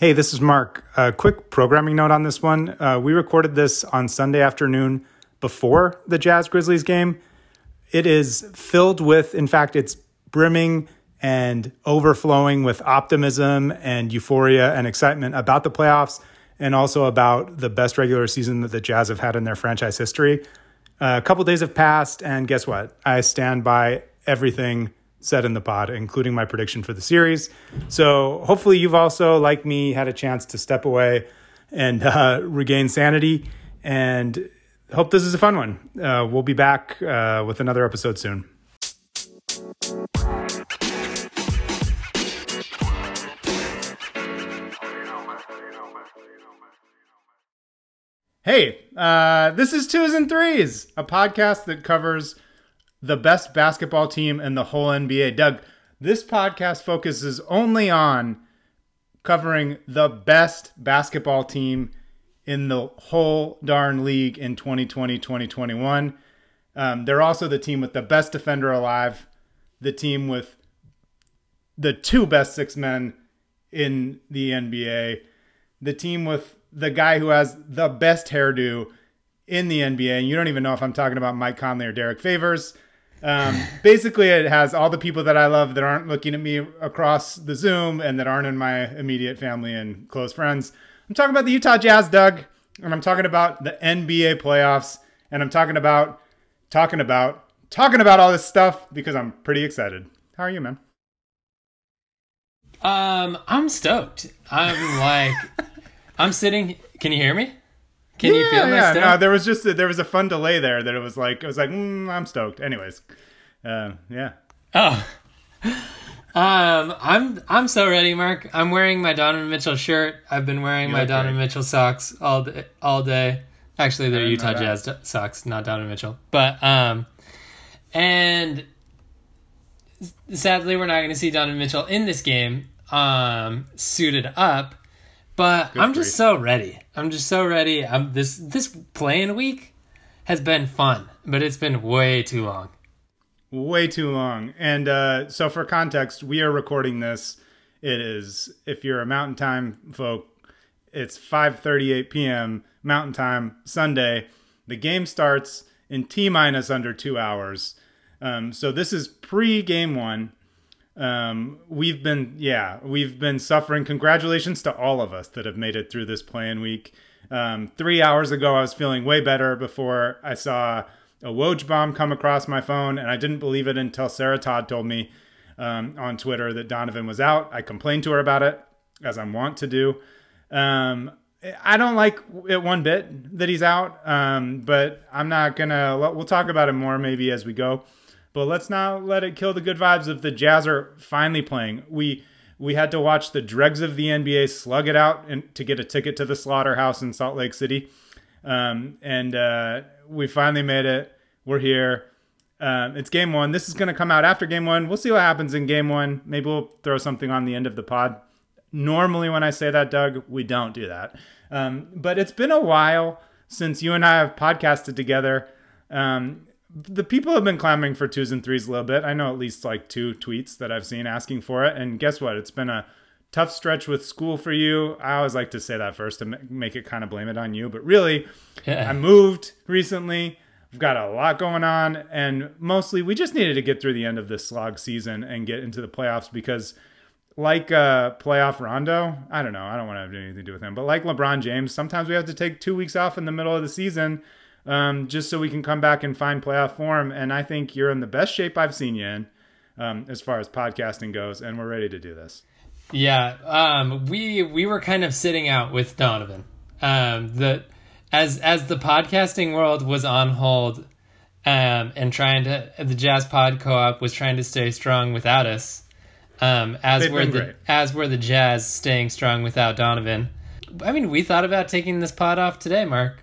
Hey, this is Mark. A quick programming note on this one. Uh, we recorded this on Sunday afternoon before the Jazz Grizzlies game. It is filled with, in fact, it's brimming and overflowing with optimism and euphoria and excitement about the playoffs and also about the best regular season that the Jazz have had in their franchise history. Uh, a couple days have passed, and guess what? I stand by everything said in the pod, including my prediction for the series. So hopefully, you've also, like me, had a chance to step away and uh, regain sanity. And hope this is a fun one. Uh, we'll be back uh, with another episode soon. Hey, uh, this is Twos and Threes, a podcast that covers the best basketball team in the whole NBA. Doug, this podcast focuses only on covering the best basketball team in the whole darn league in 2020 2021. Um, they're also the team with the best defender alive, the team with the two best six men in the NBA, the team with the guy who has the best hairdo in the NBA. And you don't even know if I'm talking about Mike Conley or Derrick Favors. Um, basically, it has all the people that I love that aren't looking at me across the Zoom and that aren't in my immediate family and close friends. I'm talking about the Utah Jazz, Doug, and I'm talking about the NBA playoffs, and I'm talking about, talking about, talking about all this stuff because I'm pretty excited. How are you, man? Um, I'm stoked. I'm like, I'm sitting. Can you hear me? Can yeah, you feel yeah, no, there was just a, there was a fun delay there that it was like it was like mm, I'm stoked. Anyways, uh, yeah. Oh, um, I'm I'm so ready, Mark. I'm wearing my Donovan Mitchell shirt. I've been wearing you my Donovan great. Mitchell socks all day, all day. Actually, they're Utah Jazz socks, not Donovan Mitchell. But um, and sadly, we're not going to see Donovan Mitchell in this game. Um, suited up but Good I'm just so ready. I'm just so ready. I'm this this playing week has been fun, but it's been way too long. Way too long. And uh, so for context, we are recording this. It is if you're a Mountain Time folk, it's 5:38 p.m. Mountain Time Sunday. The game starts in t minus under two hours. Um, so this is pre game one. Um, we've been, yeah, we've been suffering. Congratulations to all of us that have made it through this playing week. Um, three hours ago, I was feeling way better before I saw a Woj bomb come across my phone, and I didn't believe it until Sarah Todd told me um, on Twitter that Donovan was out. I complained to her about it, as I'm wont to do. Um, I don't like it one bit that he's out, um, but I'm not gonna. We'll talk about it more maybe as we go. But let's not let it kill the good vibes of the Jazz are finally playing. We we had to watch the dregs of the NBA slug it out and to get a ticket to the slaughterhouse in Salt Lake City. Um, and uh, we finally made it. We're here. Um, it's game one. This is going to come out after game one. We'll see what happens in game one. Maybe we'll throw something on the end of the pod. Normally, when I say that, Doug, we don't do that. Um, but it's been a while since you and I have podcasted together. Um, the people have been clamoring for twos and threes a little bit. I know at least like two tweets that I've seen asking for it. And guess what? It's been a tough stretch with school for you. I always like to say that first to make it kind of blame it on you. But really, yeah. I moved recently. I've got a lot going on. And mostly, we just needed to get through the end of this slog season and get into the playoffs because, like uh, playoff Rondo, I don't know. I don't want to have anything to do with him. But like LeBron James, sometimes we have to take two weeks off in the middle of the season um, just so we can come back and find playoff form. And I think you're in the best shape I've seen you in um, as far as podcasting goes, and we're ready to do this. Yeah, um, we we were kind of sitting out with Donovan. Um, the as as the podcasting world was on hold, um, and trying to the Jazz Pod Co-op was trying to stay strong without us. Um, as They've were the great. as were the Jazz staying strong without Donovan. I mean, we thought about taking this pod off today, Mark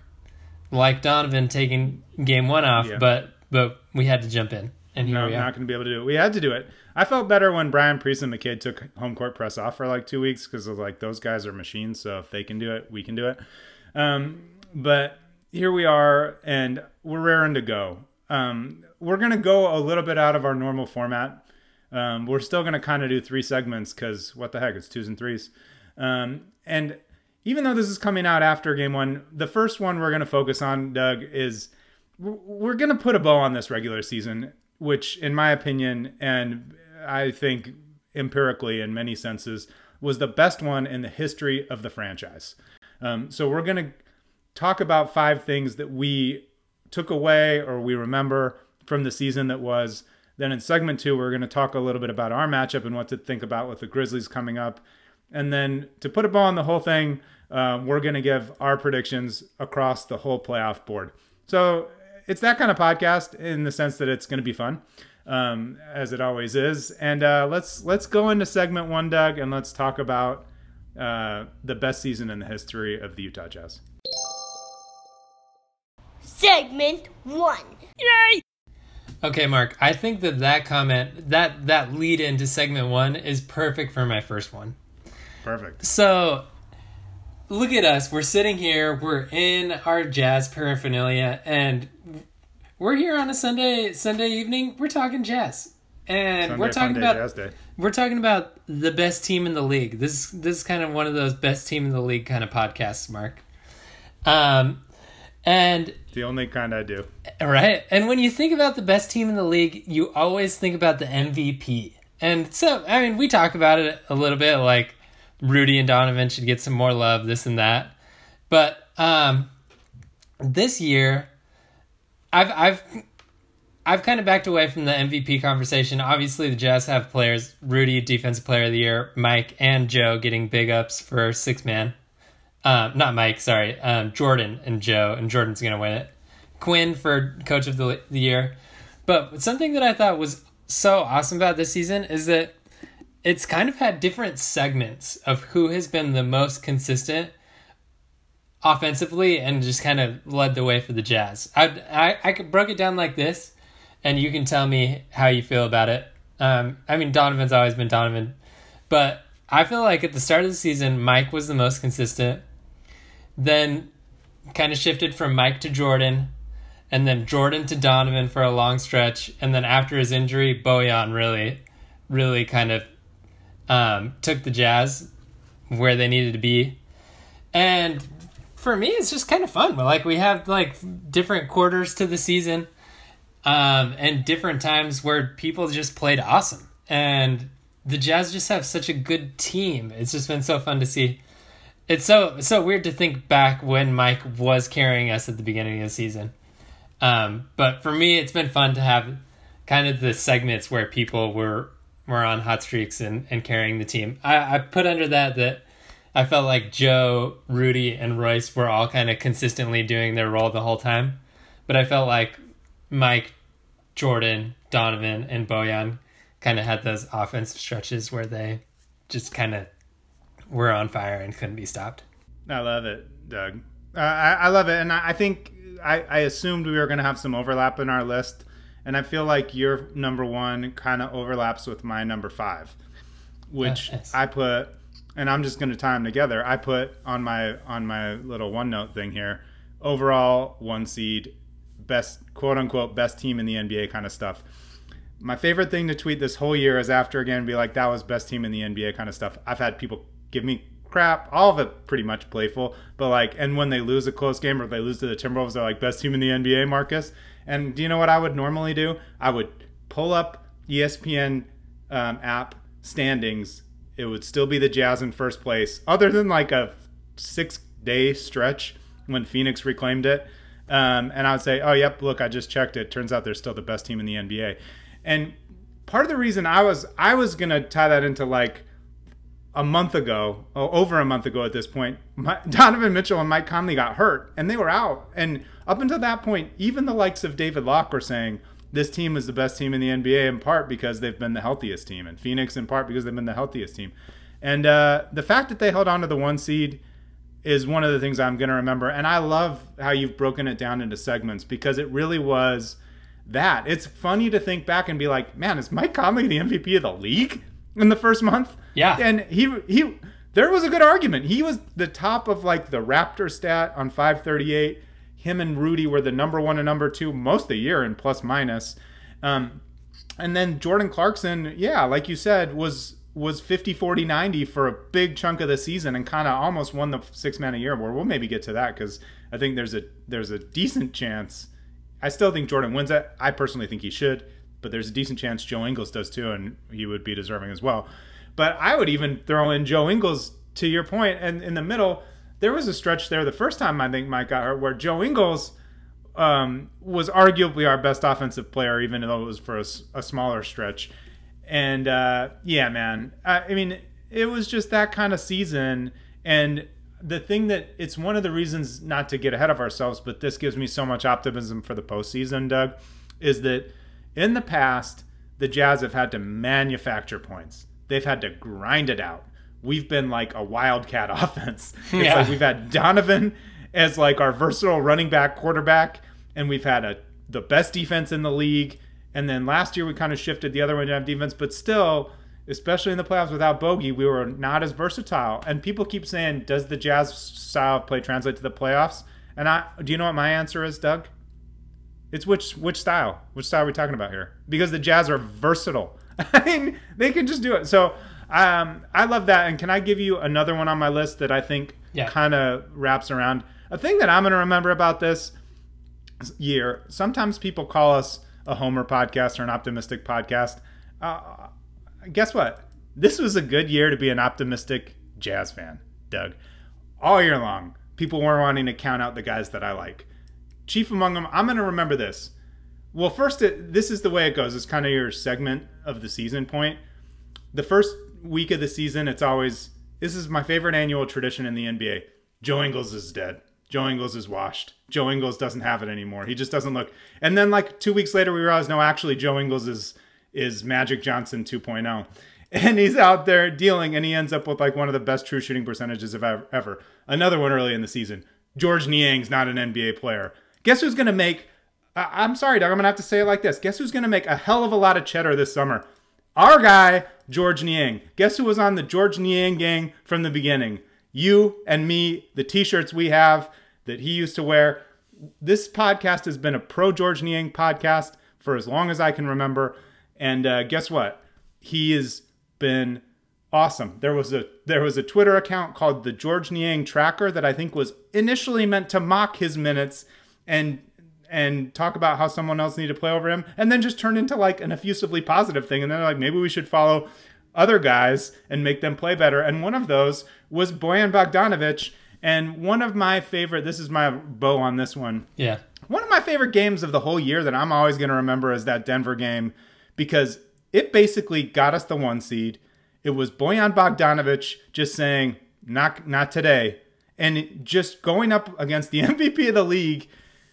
like Donovan taking game one off, yeah. but but we had to jump in. And here no, we are. not going to be able to do it. We had to do it. I felt better when Brian Priest and McCade took home court press off for like two weeks because like those guys are machines. So if they can do it, we can do it. Um, but here we are, and we're raring to go. Um, we're going to go a little bit out of our normal format. Um, we're still going to kind of do three segments because what the heck, it's twos and threes. Um, and even though this is coming out after game one, the first one we're going to focus on, Doug, is we're going to put a bow on this regular season, which, in my opinion, and I think empirically in many senses, was the best one in the history of the franchise. Um, so we're going to talk about five things that we took away or we remember from the season that was. Then in segment two, we're going to talk a little bit about our matchup and what to think about with the Grizzlies coming up. And then to put a bow on the whole thing, uh, we're going to give our predictions across the whole playoff board. So it's that kind of podcast in the sense that it's going to be fun, um, as it always is. And uh, let's let's go into segment one, Doug, and let's talk about uh, the best season in the history of the Utah Jazz. Segment one. Yay! Okay, Mark. I think that that comment, that that lead into segment one, is perfect for my first one. Perfect. So, look at us. We're sitting here. We're in our jazz paraphernalia, and we're here on a Sunday Sunday evening. We're talking jazz, and Sunday we're talking Day about Jazz Day. we're talking about the best team in the league. This this is kind of one of those best team in the league kind of podcasts, Mark. Um, and The only kind I do. right, and when you think about the best team in the league, you always think about the MVP. And so, I mean, we talk about it a little bit, like Rudy and Donovan should get some more love, this and that. But um, this year, I've I've I've kind of backed away from the MVP conversation. Obviously, the Jazz have players: Rudy, Defensive Player of the Year, Mike, and Joe getting big ups for six man. Um, not Mike, sorry, um, Jordan and Joe, and Jordan's gonna win it. Quinn for Coach of the, the Year. But something that I thought was so awesome about this season is that it's kind of had different segments of who has been the most consistent offensively and just kind of led the way for the Jazz. I I, I broke it down like this, and you can tell me how you feel about it. Um, I mean, Donovan's always been Donovan, but I feel like at the start of the season, Mike was the most consistent. Then, kind of shifted from Mike to Jordan, and then Jordan to Donovan for a long stretch, and then after his injury, Bojan really, really kind of um, took the Jazz where they needed to be. And for me, it's just kind of fun. Like we have like different quarters to the season, um, and different times where people just played awesome, and the Jazz just have such a good team. It's just been so fun to see. It's so so weird to think back when Mike was carrying us at the beginning of the season. Um, but for me, it's been fun to have kind of the segments where people were were on hot streaks and, and carrying the team. I, I put under that that I felt like Joe, Rudy, and Royce were all kind of consistently doing their role the whole time. But I felt like Mike, Jordan, Donovan, and Bojan kind of had those offensive stretches where they just kind of were on fire and couldn't be stopped. I love it, Doug. Uh, I, I love it, and I, I think I, I assumed we were going to have some overlap in our list, and I feel like your number one kind of overlaps with my number five, which Uh, yes. I put, and I'm just going to tie them together. I put on my on my little OneNote thing here, overall one seed, best quote unquote best team in the NBA kind of stuff. My favorite thing to tweet this whole year is after again be like that was best team in the NBA kind of stuff. I've had people give me crap, all of it pretty much playful, but like and when they lose a close game or they lose to the Timberwolves, they're like best team in the NBA, Marcus. And do you know what I would normally do? I would pull up ESPN um, app standings. It would still be the Jazz in first place, other than like a six day stretch when Phoenix reclaimed it. Um, and I would say, oh, yep, look, I just checked it. Turns out they're still the best team in the NBA. And part of the reason I was I was gonna tie that into like a month ago, oh, over a month ago at this point, my, Donovan Mitchell and Mike Conley got hurt and they were out. And up until that point, even the likes of David Locke were saying this team is the best team in the NBA in part because they've been the healthiest team, and Phoenix in part because they've been the healthiest team. And uh, the fact that they held on to the one seed is one of the things I'm going to remember. And I love how you've broken it down into segments because it really was that. It's funny to think back and be like, man, is Mike Conley the MVP of the league in the first month? Yeah. And he he there was a good argument. He was the top of like the Raptor stat on 538. Him and Rudy were the number one and number two most of the year in plus minus. Um, and then Jordan Clarkson, yeah, like you said, was was 50 40 90 for a big chunk of the season and kind of almost won the six man a year award. We'll maybe get to that because I think there's a there's a decent chance. I still think Jordan wins it. I personally think he should, but there's a decent chance Joe Ingles does too, and he would be deserving as well. But I would even throw in Joe Ingles to your point, and in the middle, there was a stretch there the first time I think Mike got hurt where Joe Ingles um, was arguably our best offensive player, even though it was for a, a smaller stretch. And uh, yeah, man, I, I mean, it was just that kind of season. And the thing that it's one of the reasons not to get ahead of ourselves, but this gives me so much optimism for the postseason, Doug, is that in the past, the Jazz have had to manufacture points. They've had to grind it out. We've been like a wildcat offense. It's Yeah. like we've had Donovan as like our versatile running back quarterback, and we've had a the best defense in the league. And then last year we kind of shifted the other way to have defense, but still, especially in the playoffs without Bogey, we were not as versatile. And people keep saying, does the Jazz style of play translate to the playoffs? And I do you know what my answer is, Doug? It's which which style? Which style are we talking about here? Because the Jazz are versatile. I mean, they can just do it. So um, I love that. And can I give you another one on my list that I think Yeah. kind of wraps around a thing that I'm going to remember about this year? Sometimes people call us a Homer podcast or an optimistic podcast. Uh, guess what? This was a good year to be an optimistic Jazz fan, Doug. All year long, people were wanting to count out the guys that I like. Chief among them, I'm going to remember this. Well, first, it, this is the way it goes. It's kind of your segment of the season point. The first week of the season, it's always this is my favorite annual tradition in the NBA. Joe Ingles is dead. Joe Ingles is washed. Joe Ingles doesn't have it anymore. He just doesn't look. And then like two weeks later, we realize no, actually, Joe Ingles is is Magic Johnson 2.0, and he's out there dealing, and he ends up with like one of the best true shooting percentages of ever. Another one early in the season. George Niang's not an NBA player. Guess who's to make? I'm sorry, Doug. I'm to have to say it like this. Guess who's to make a hell of a lot of cheddar this summer? Our guy, George Niang. Guess who was on the George Niang gang from the beginning? You and me, the t shirts we have that he used to wear. This podcast has been a pro George Niang podcast for as long as I can remember. And uh, guess what? He has been awesome. There was a there was a Twitter account called the George Niang Tracker that I think was initially meant to mock his minutes and and talk about how someone else needed to play over him, and then just turn into like an effusively positive thing. And then like, maybe we should follow other guys and make them play better. And one of those was Bojan Bogdanovic. And one of my favorite, this is my bow on this one. Yeah. One of my favorite games of the whole year that I'm always going to remember is that Denver game because it basically got us the one seed. It was Bojan Bogdanovic just saying, not, not today. And just going up against the MVP of the league,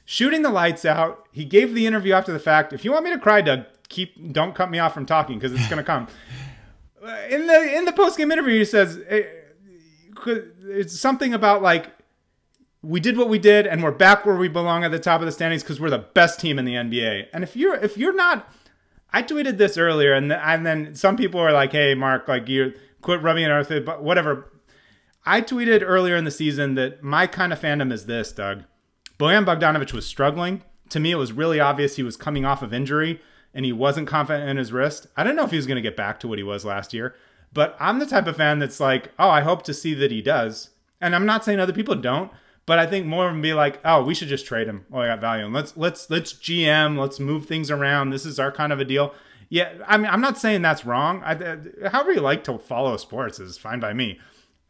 shooting the lights out. He gave the interview after the fact. If you want me to cry, Doug, keep don't cut me off from talking because it's going to come. In the in the post game interview, he says eh, it's something about like we did what we did and we're back where we belong at the top of the standings because we're the best team in the NBA. And if you're if you're not, I tweeted this earlier and th- and then some people were like, "Hey, Mark, like you quit rubbing it it," but whatever. I tweeted earlier in the season that my kind of fandom is this, Doug. Bojan Bogdanovic was struggling. To me, it was really obvious he was coming off of injury and he wasn't confident in his wrist. I don't know if he was going to get back to what he was last year, but I'm the type of fan that's like, oh, I hope to see that he does. And I'm not saying other people don't, but I think more of them be like, oh, we should just trade him. Oh, I got value. And let's let's let's GM. Let's move things around. This is our kind of a deal. Yeah, I mean, I'm not saying that's wrong. I, however you like to follow sports is fine by me.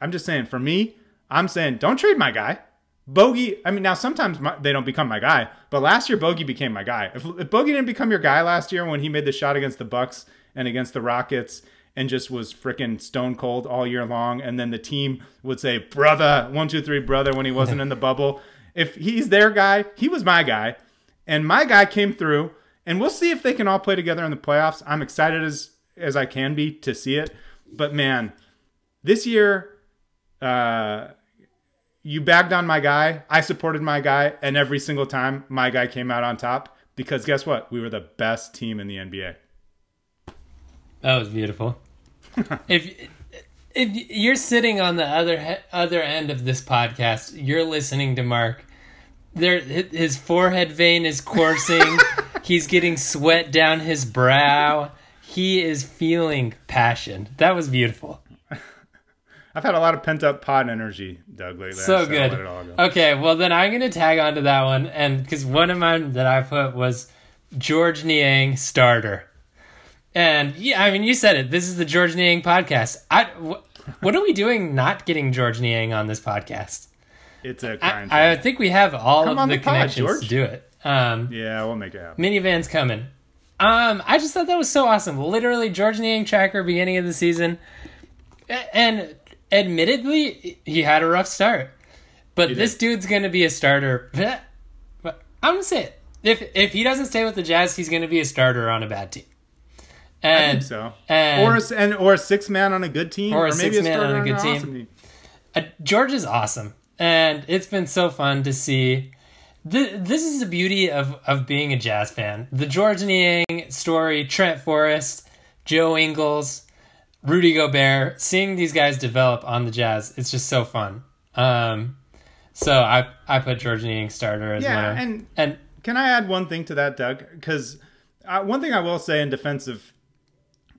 I'm just saying, for me, I'm saying don't trade my guy. Bogey, I mean, now sometimes my, they don't become my guy, but last year Bogey became my guy. If, if Bogey didn't become your guy last year when he made the shot against the Bucks and against the Rockets and just was freaking stone cold all year long, and then the team would say, "Brother, one, two, three, brother," when he wasn't in the bubble. If he's their guy, he was my guy, and my guy came through. And we'll see if they can all play together in the playoffs. I'm excited as as I can be to see it, but man, this year, uh, you bagged on my guy. I supported my guy, and every single time my guy came out on top because guess what? We were the best team in the NBA. That was beautiful. if if you're sitting on the other other end of this podcast, you're listening to Mark. There, his forehead vein is coursing. He's getting sweat down his brow. he is feeling passion. That was beautiful. I've had a lot of pent up pod energy, Doug, lately. So I'll good. let it all go. Okay, well then I'm gonna tag onto that one, and because one of mine that I put was George Niang starter, and yeah, I mean you said it. This is the George Niang podcast. I wh- what are we doing not getting George Niang on this podcast? It's a I, crime. I think we have all Come of on the, the pod, connections George. to do it. Um, yeah, we'll make it happen. minivan's coming. Um, I just thought that was so awesome. Literally, George Niang tracker beginning of the season, and admittedly, he had a rough start. But He this did. dude's going to be a starter. But I'm gonna say it. If if he doesn't stay with the Jazz, he's going to be a starter on a bad team. I And think so. and- or a, and or a six man on a good team, Or a maybe starter on a good an team. awesome uh, George is awesome, and it's been so fun to see. Th- this is the beauty of of being a jazz fan. The George Niang story, Trent Forrest, Joe Ingles, Rudy Gobert, seeing these guys develop on the Jazz, it's just so fun. Um, so I I put George Niang starter as Yeah, of- and and Can I add one thing to that, Doug? Because uh, one thing I will say in defense of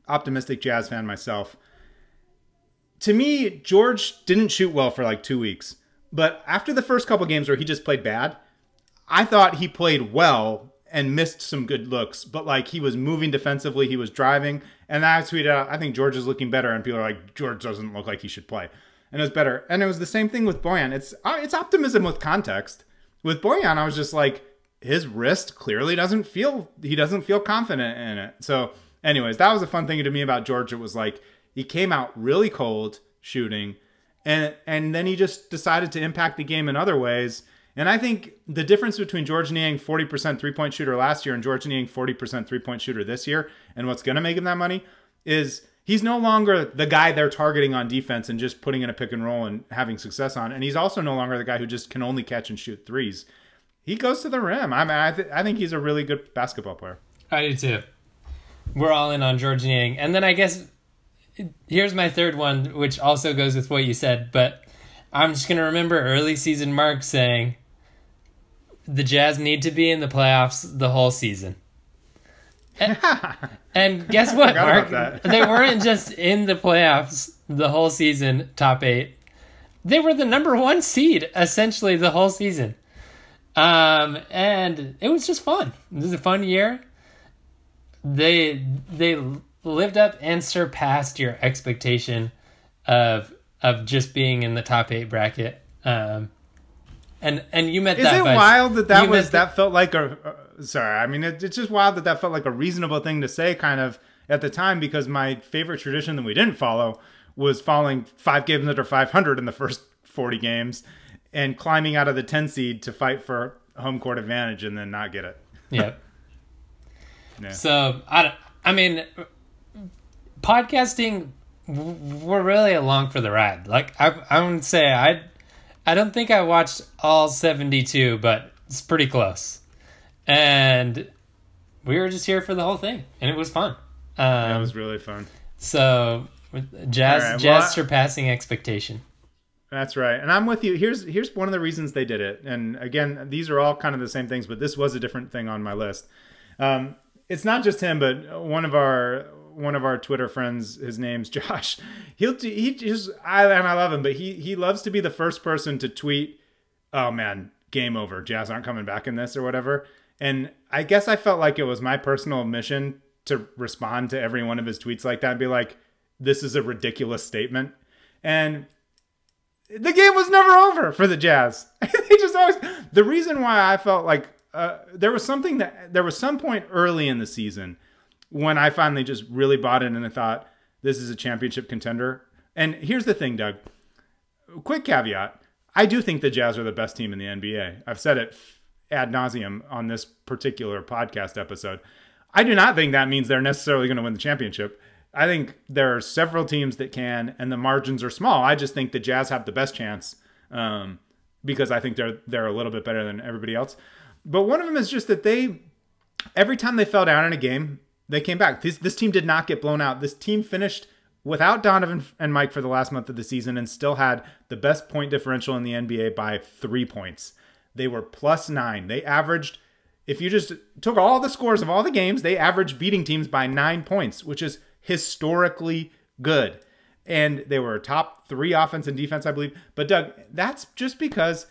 optimistic Jazz fan myself, to me, George didn't shoot well for like two weeks. But after the first couple games where he just played bad, I thought he played well and missed some good looks. But like he was moving defensively, he was driving. And I tweeted out, I think George is looking better. And people are like, George doesn't look like he should play. And it was better. And it was the same thing with Bojan. It's uh, it's optimism with context. With Bojan, I was just like, his wrist clearly doesn't feel he doesn't feel confident in it. So, anyways, that was a fun thing to me about George. It was like he came out really cold shooting, and and then he just decided to impact the game in other ways. And I think the difference between George Niang, 40% three point shooter last year, and George Niang, 40% three point shooter this year, and what's going to make him that money is he's no longer the guy they're targeting on defense and just putting in a pick and roll and having success on. And he's also no longer the guy who just can only catch and shoot threes. He goes to the rim. I mean, I, th- I think he's a really good basketball player. I do too. We're all in on George Niang. And then I guess here's my third one, which also goes with what you said, but I'm just going to remember early season Mark saying the Jazz need to be in the playoffs the whole season. And, and guess what, Mark? they weren't just in the playoffs the whole season, top eight. They were the number one seed essentially the whole season. Um, and it was just fun. It was a fun year. They they lived up and surpassed your expectation of of just being in the top eight bracket. Um, and and you met Is that. it by- wild that that was that felt like a uh, sorry? I mean, it, it's just wild that that felt like a reasonable thing to say, kind of at the time, because my favorite tradition that we didn't follow was falling five games under 500 in the first 40 games and climbing out of the 10 seed to fight for home court advantage and then not get it. Yep. Yeah. So I, I mean, podcasting, we're really along for the ride. Like I, I would say I, I don't think I watched all seventy two, but it's pretty close. And we were just here for the whole thing, and it was fun. Um, That was really fun. so jazz, right, jazz well, surpassing expectation. That's right. And I'm with you. Here's here's one of the reasons they did it. And again, these are all kind of the same things, but this was a different thing on my list. Um, it's not just him, but one of our one of our Twitter friends, his name's Josh. He'll he just I and I love him, but he he loves to be the first person to tweet, "Oh man, game over. Jazz aren't coming back in this or whatever." And I guess I felt like it was my personal mission to respond to every one of his tweets like that and be like, "This is a ridiculous statement." And the game was never over for the Jazz. they just always. The reason why I felt like uh, there was something that there was some point early in the season when I finally just really bought it and I thought this is a championship contender. And here's the thing, Doug. Quick caveat: I do think the Jazz are the best team in the NBA. I've said it ad nauseum on this particular podcast episode. I do not think that means they're necessarily going to win the championship. I think there are several teams that can, and the margins are small. I just think the Jazz have the best chance um, because I think they're they're a little bit better than everybody else. But one of them is just that they every time they fell down in a game, they came back. This this team did not get blown out. This team finished without Donovan and Mike for the last month of the season and still had the best point differential in the NBA by three points. They were plus nine. They averaged if you just took all the scores of all the games, they averaged beating teams by nine points, which is historically good. And they were top three offense and defense, I believe. But Doug, that's just because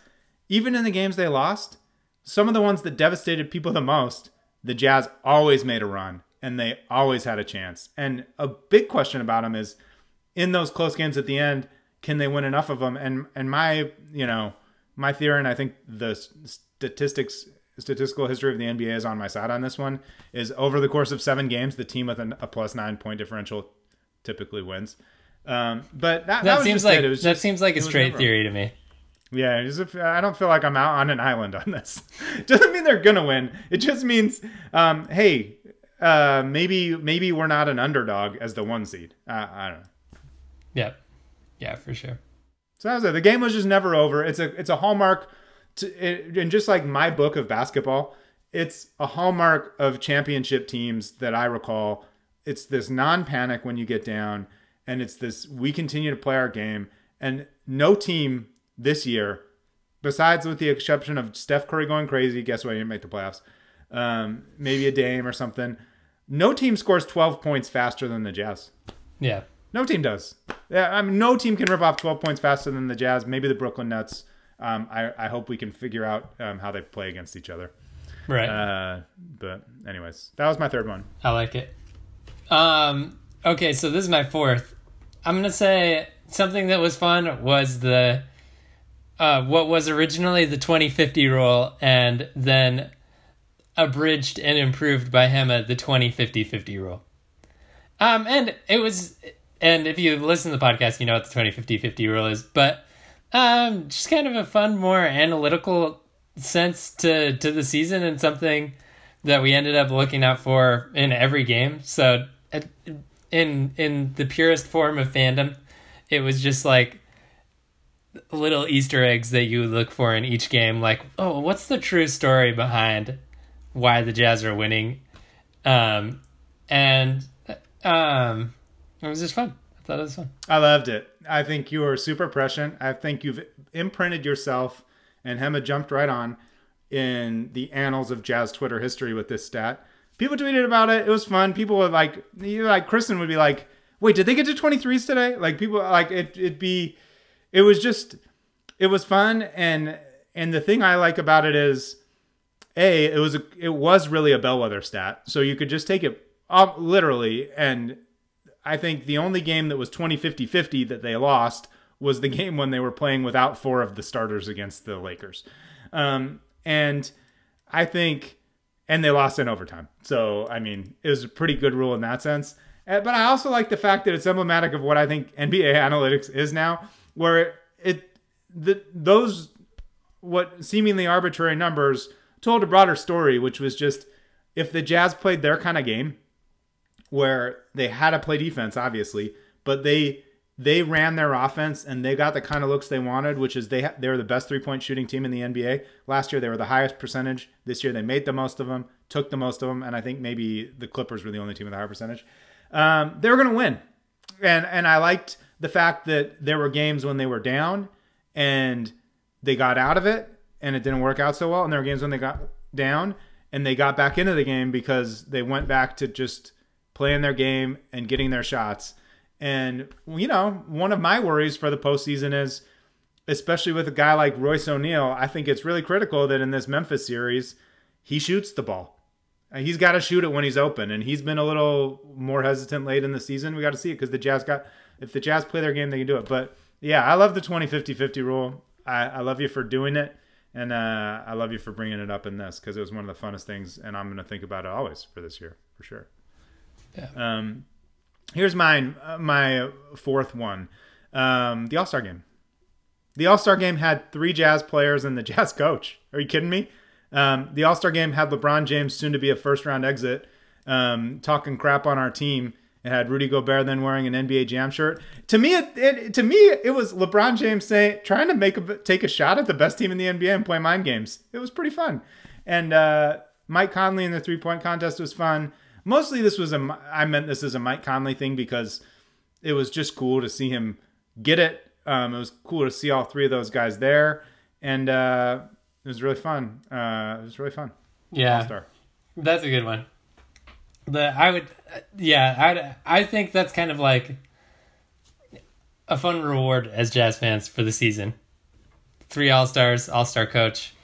even in the games they lost, some of the ones that devastated people the most, the Jazz always made a run and they always had a chance. And a big question about them is in those close games at the end, can they win enough of them? And and my, you know, my theory and I think the statistics statistical history of the NBA is on my side on this one is over the course of 7 games, the team with an, a plus 9 point differential typically wins. Um, but that, That, that, seems was like it. It was that just- seems like a straight theory to me. yeah, just- I don't feel like I'm out on an island on this. Doesn't mean they're gonna win. It just means, um, hey, uh, maybe maybe we're not an underdog as the one seed. Uh, I don't know. Yeah, yeah, for sure. So that was it. The game was just never over. It's a it's a hallmark, to, it, and just like my book of basketball, it's a hallmark of championship teams that I recall. It's this non-panic when you get down, and it's this we continue to play our game, and no team this year, besides with the exception of Steph Curry going crazy, guess what? He didn't make the playoffs. Um, maybe a Dame or something. No team scores 12 points faster than the Jazz. Yeah, No team does. Yeah, I mean, no team can rip off 12 points faster than the Jazz. Maybe the Brooklyn Nets. Um, I, I hope we can figure out um, how they play against each other. right. Uh, but anyways, that was my third one. I like it. Um, okay, so this is my fourth. I'm gonna say something that was fun was the uh, what was originally the 2050 rule, and then abridged and improved by Hema the 2050-50 rule. Um, and it was, and if you listen to the podcast, you know what the 2050-50 rule is, but um, just kind of a fun, more analytical sense to to the season and something that we ended up looking out for in every game. So in in the purest form of fandom, it was just like little Easter eggs that you look for in each game. Like, oh, what's the true story behind why the Jazz are winning? Um, and um, it was just fun. I thought it was fun. I loved it. I think you are super prescient. I think you've imprinted yourself, and Hema jumped right on in the annals of Jazz Twitter history with this stat. People tweeted about it. It was fun. People would like, you like Kristen would be like, "Wait, did they get to 23s today?" Like people like it. It'd be, it was just, it was fun. And and the thing I like about it is, a it was a it was really a bellwether stat. So you could just take it up literally and I think the only game that was 20 50 50 that they lost was the game when they were playing without four of the starters against the Lakers. Um, and I think, and they lost in overtime. So, I mean, it was a pretty good rule in that sense. Uh, But I also like the fact that it's emblematic of what I think NBA analytics is now, where it, it the, those, what seemingly arbitrary numbers told a broader story, which was just if the Jazz played their kind of game, where they had to play defense, obviously, but they they ran their offense and they got the kind of looks they wanted, which is they they were the best three point shooting team in the NBA last year. They were the highest percentage. This year they made the most of them, took the most of them, and I think maybe the Clippers were the only team with a higher percentage. Um, they were going to win, and and I liked the fact that there were games when they were down and they got out of it and it didn't work out so well, and there were games when they got down and they got back into the game because they went back to just playing their game and getting their shots. And you know, one of my worries for the postseason is, especially with a guy like Royce O'Neal, I think it's really critical that in this Memphis series, he shoots the ball. Uh, He's got to shoot it when he's open, and he's been a little more hesitant late in the season. We got to see it because the Jazz got, if the Jazz play their game, they can do it. But yeah, I love the 20 50 50 rule. I, I love you for doing it, and uh, I love you for bringing it up in this because it was one of the funnest things, and I'm going to think about it always for this year, for sure. Yeah. Um, here's mine, uh, my fourth one um, the All Star game. The All Star game had three Jazz players and the Jazz coach. Are you kidding me? Um, the All Star game had LeBron James, soon to be a first round exit, um, talking crap on our team. It had Rudy Gobert then wearing an NBA Jam shirt. To me, it, it to me it was LeBron James saying trying to make a take a shot at the best team in the NBA and play mind games. It was pretty fun. And uh, Mike Conley in the three point contest was fun. Mostly, this was a I meant this as a Mike Conley thing because it was just cool to see him get it. Um, it was cool to see all three of those guys there, and uh, it was really fun. Uh, it was really fun. Yeah, All-star. that's a good one. The I would, yeah, I I think that's kind of like a fun reward as Jazz fans for the season. Three All Stars, All Star coach.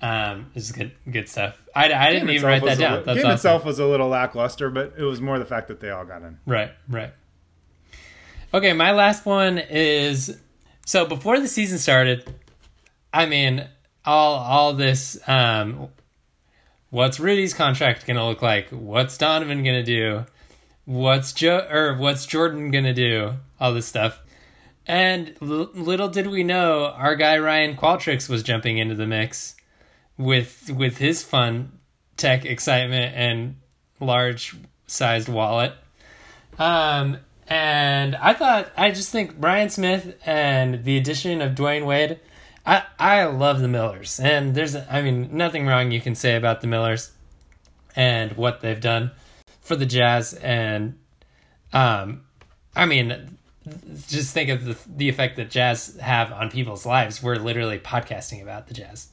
Um, this is good, good stuff. I, I didn't even write that down. li- game awesome. itself was a little lackluster, but it was more the fact that they all got in. Right, right. Okay, my last one is so before the season started, I mean, all all this um what's Rudy's contract to look like? What's Donovan to do? What's Joe or what's Jordan to do? All this stuff. And l- little did we know our guy Ryan Qualtrics was jumping into the mix with with his fun tech excitement and large sized wallet. Um, and I thought, I just think Ryan Smith and the addition of Dwyane Wade, I, I love the Millers. And there's, I mean, nothing wrong you can say about the Millers and what they've done for the Jazz. And, um, I mean, just think of the, the effect that Jazz have on people's lives. We're literally podcasting about the Jazz.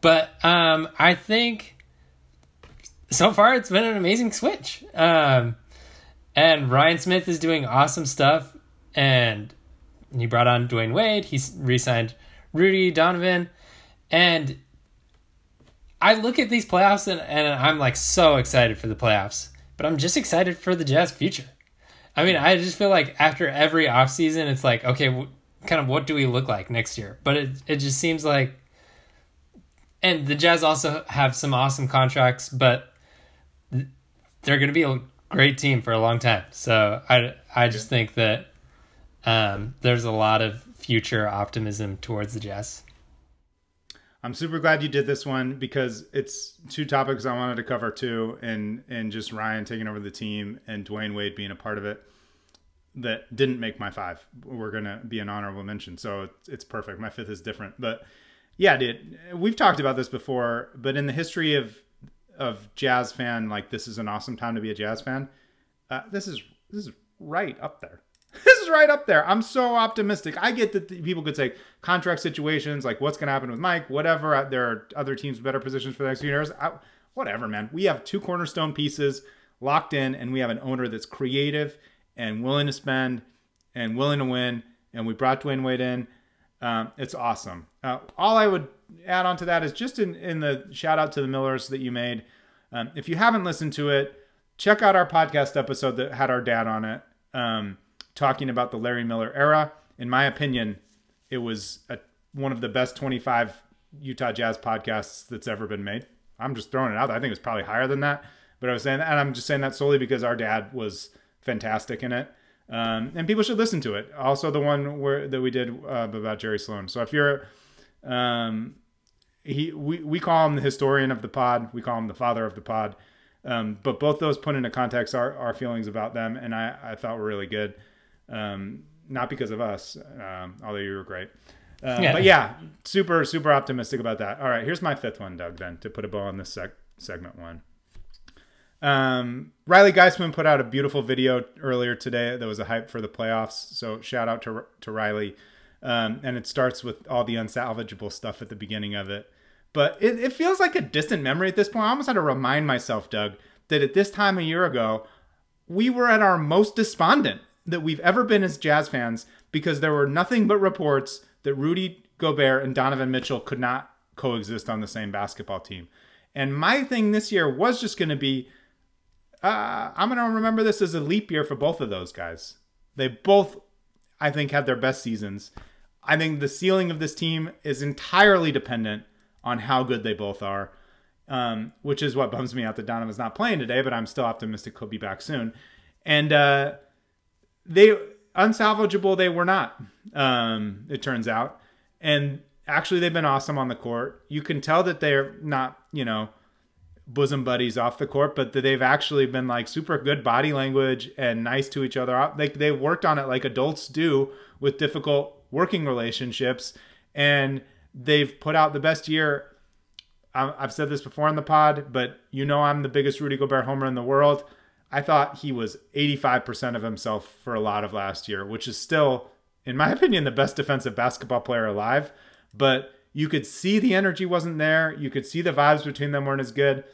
But, um, I think so far it's been an amazing switch. Um, and Ryan Smith is doing awesome stuff. And he brought on Dwyane Wade. He re signed Rudy Donovan. And I look at these playoffs and, and I'm like so excited for the playoffs. But I'm just excited for the Jazz future. I mean, I just feel like after every offseason, it's like, okay, w- kind of what do we look like next year? But it, it just seems like. And the Jazz also have some awesome contracts, but they're going to be a great team for a long time. So I, I just think that um, there's a lot of future optimism towards the Jazz. I'm super glad you did this one because it's two topics I wanted to cover too, and and just Ryan taking over the team and Dwyane Wade being a part of it that didn't make my five. We're gonna be an honorable mention, so it's, it's perfect. My fifth is different, but yeah, dude, we've talked about this before, but in the history of of jazz fan, like this is an awesome time to be a jazz fan. Uh, this is this is right up there. Right up there. I'm so optimistic. I get that people could say contract situations, like what's going to happen with Mike, whatever. Uh, There are other teams better positions for the next few years. I, whatever, man. We have two cornerstone pieces locked in, and we have an owner that's creative and willing to spend and willing to win. And we brought Dwyane Wade in. Um, it's awesome. Uh, all I would add on to that is just in, in the shout out to the Millers that you made. Um, if you haven't listened to it, check out our podcast episode that had our dad on it, um, talking about the Larry Miller era. In my opinion, it was a, one of the best 25 Utah Jazz podcasts that's ever been made. I'm just throwing it out. I think it's probably higher than that. But I was saying, and I'm just saying that solely because our dad was fantastic in it. Um, and people should listen to it. Also, the one where that we did uh, about Jerry Sloan. So if you're, um, he we, we call him the historian of the pod. We call him the father of the pod. Um, but both those put into context our, our feelings about them, and I, I thought were really good. Um, not because of us, um, although you were great. Uh, Yeah. But yeah, super super optimistic about that. All right, here's my fifth one, Doug. Then to put a bow on this sec- segment one. Um, Riley Geisman put out a beautiful video earlier today that was a hype for the playoffs. So shout out to to Riley. Um, and it starts with all the unsalvageable stuff at the beginning of it. But it, it feels like a distant memory at this point. I almost had to remind myself, Doug, that at this time a year ago, we were at our most despondent that we've ever been as Jazz fans because there were nothing but reports that Rudy Gobert and Donovan Mitchell could not coexist on the same basketball team. And my thing this year was just going to be uh, I'm going to remember this as a leap year for both of those guys. They both, I think, had their best seasons. I think the ceiling of this team is entirely dependent on how good they both are, um, which is what bums me out that Donovan's not playing today, but I'm still optimistic he'll be back soon. And uh, they, unsalvageable, they were not, um, it turns out. And actually, they've been awesome on the court. You can tell that they're not, you know, bosom buddies off the court, but that they've actually been like super good body language and nice to each other. Like they worked on it like adults do with difficult working relationships, and they've put out the best year. I've said this before on the pod, but you know I'm the biggest Rudy Gobert homer in the world. I thought he was 85% of himself for a lot of last year, which is still, in my opinion, the best defensive basketball player alive. But You could see the energy wasn't there. You could see the vibes between them weren't as good.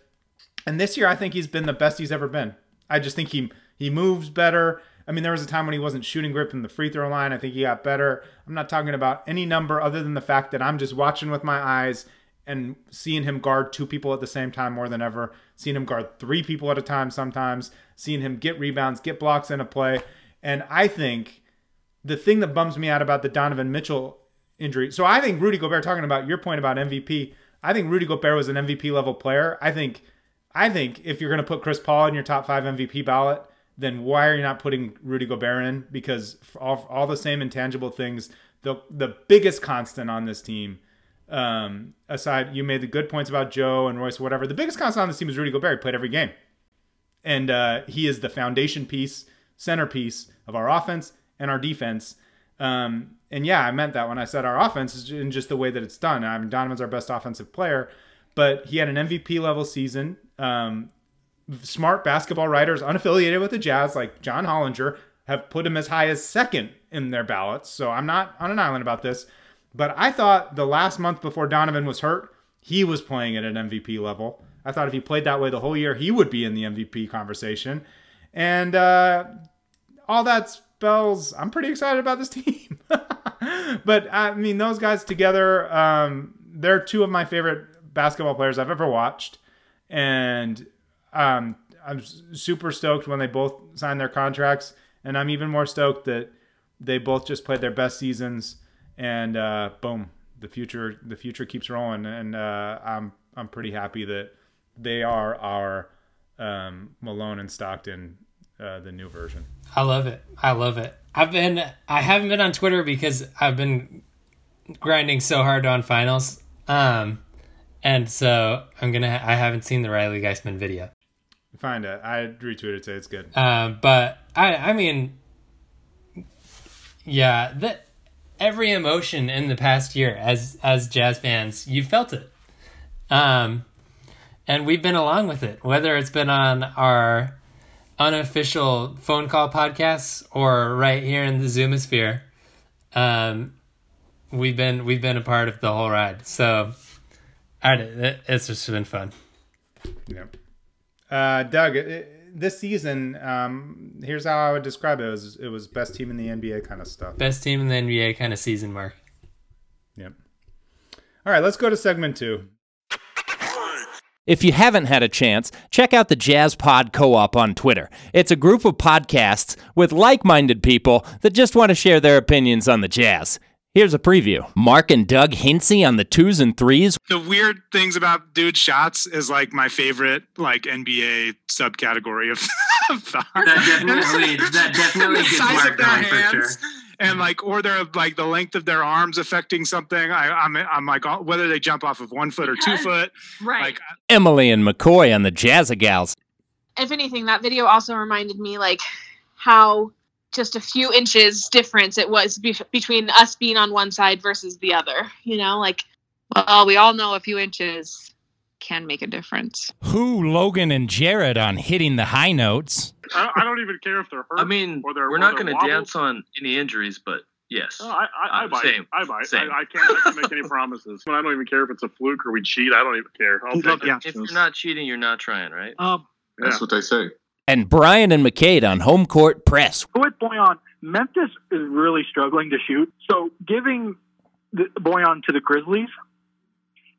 And this year, I think he's been the best he's ever been. I just think he he moves better. I mean, there was a time when he wasn't shooting grip from the free throw line. I think he got better. I'm not talking about any number other than the fact that I'm just watching with my eyes and seeing him guard two people at the same time more than ever, seeing him guard three people at a time sometimes, seeing him get rebounds, get blocks in a play. And I think the thing that bums me out about the Donovan Mitchell injury. So I think Rudy Gobert talking about your point about MVP, I think Rudy Gobert was an MVP level player. I think I think if you're going to put Chris Paul in your top 5 MVP ballot, then why are you not putting Rudy Gobert in? Because all, all the same intangible things, the the biggest constant on this team, um, aside you made the good points about Joe and Royce, whatever. The biggest constant on this team is Rudy Gobert. He played every game, and uh, he is the foundation piece, centerpiece of our offense and our defense. Um, and yeah, I meant that when I said our offense is in just the way that it's done. I mean, Donovan's our best offensive player, but he had an MVP level season. Um, smart basketball writers unaffiliated with the Jazz, like John Hollinger, have put him as high as second in their ballots. So I'm not on an island about this. But I thought the last month before Donovan was hurt, he was playing at an MVP level. I thought if he played that way the whole year, he would be in the MVP conversation. And uh, all that spells, I'm pretty excited about this team. but I mean, those guys together, um, they're two of my favorite basketball players I've ever watched. And um, I'm super stoked when they both signed their contracts, and I'm even more stoked that they both just played their best seasons. And uh, boom, the future the future keeps rolling, and uh, I'm I'm pretty happy that they are our um, Malone and Stockton, uh, the new version. I love it. I love it. I've been I haven't been on Twitter because I've been grinding so hard on finals. Um, and so I'm gonna. I haven't seen the Riley Geisman video. Find it. I retweeted it. It's good. Um, but I, I mean, yeah, that every emotion in the past year as as jazz fans, you felt it. Um, and we've been along with it, whether it's been on our unofficial phone call podcasts or right here in the Zoomosphere. Um, we've been we've been a part of the whole ride. So, it's just been fun. Yeah. Uh, Doug, it, this season, um, here's how I would describe it. It was, it was best team in the NBA kind of stuff. Best team in the NBA kind of season, Mark. Yep. All right, let's go to segment two. If you haven't had a chance, check out the Jazz Pod Co op on Twitter. It's a group of podcasts with like minded people that just want to share their opinions on the Jazz. Here's a preview. Mark and Doug Hincy on the twos and threes. The weird things about dude shots is like my favorite like NBA subcategory of, thought. That definitely that definitely gets Mark going for sure. And like, or they're like the length of their arms affecting something. I, I'm, I'm like, whether they jump off of one foot or two foot. Right. Like, uh, Emily and McCoy on the Jazzagals. if anything, that video also reminded me like how just a few inches difference it was be- between us being on one side versus the other. You know, like Well, we all know a few inches can make a difference. Who, Logan, and Jared on hitting the high notes. I, I don't even care if they're hurt. I mean, or they're, we're not going to dance on any injuries, but yes. No, I, I, I buy same. it. I buy it. Same. I, I can't, I can't make any promises. I don't even care if it's a fluke or we cheat. I don't even care. I'll Keep up take the if you're not cheating, you're not trying, right? Um, Yeah. That's what they say. And Brian and McCade on home court press. with Bojan, Memphis is really struggling to shoot. So giving the Bojan to the Grizzlies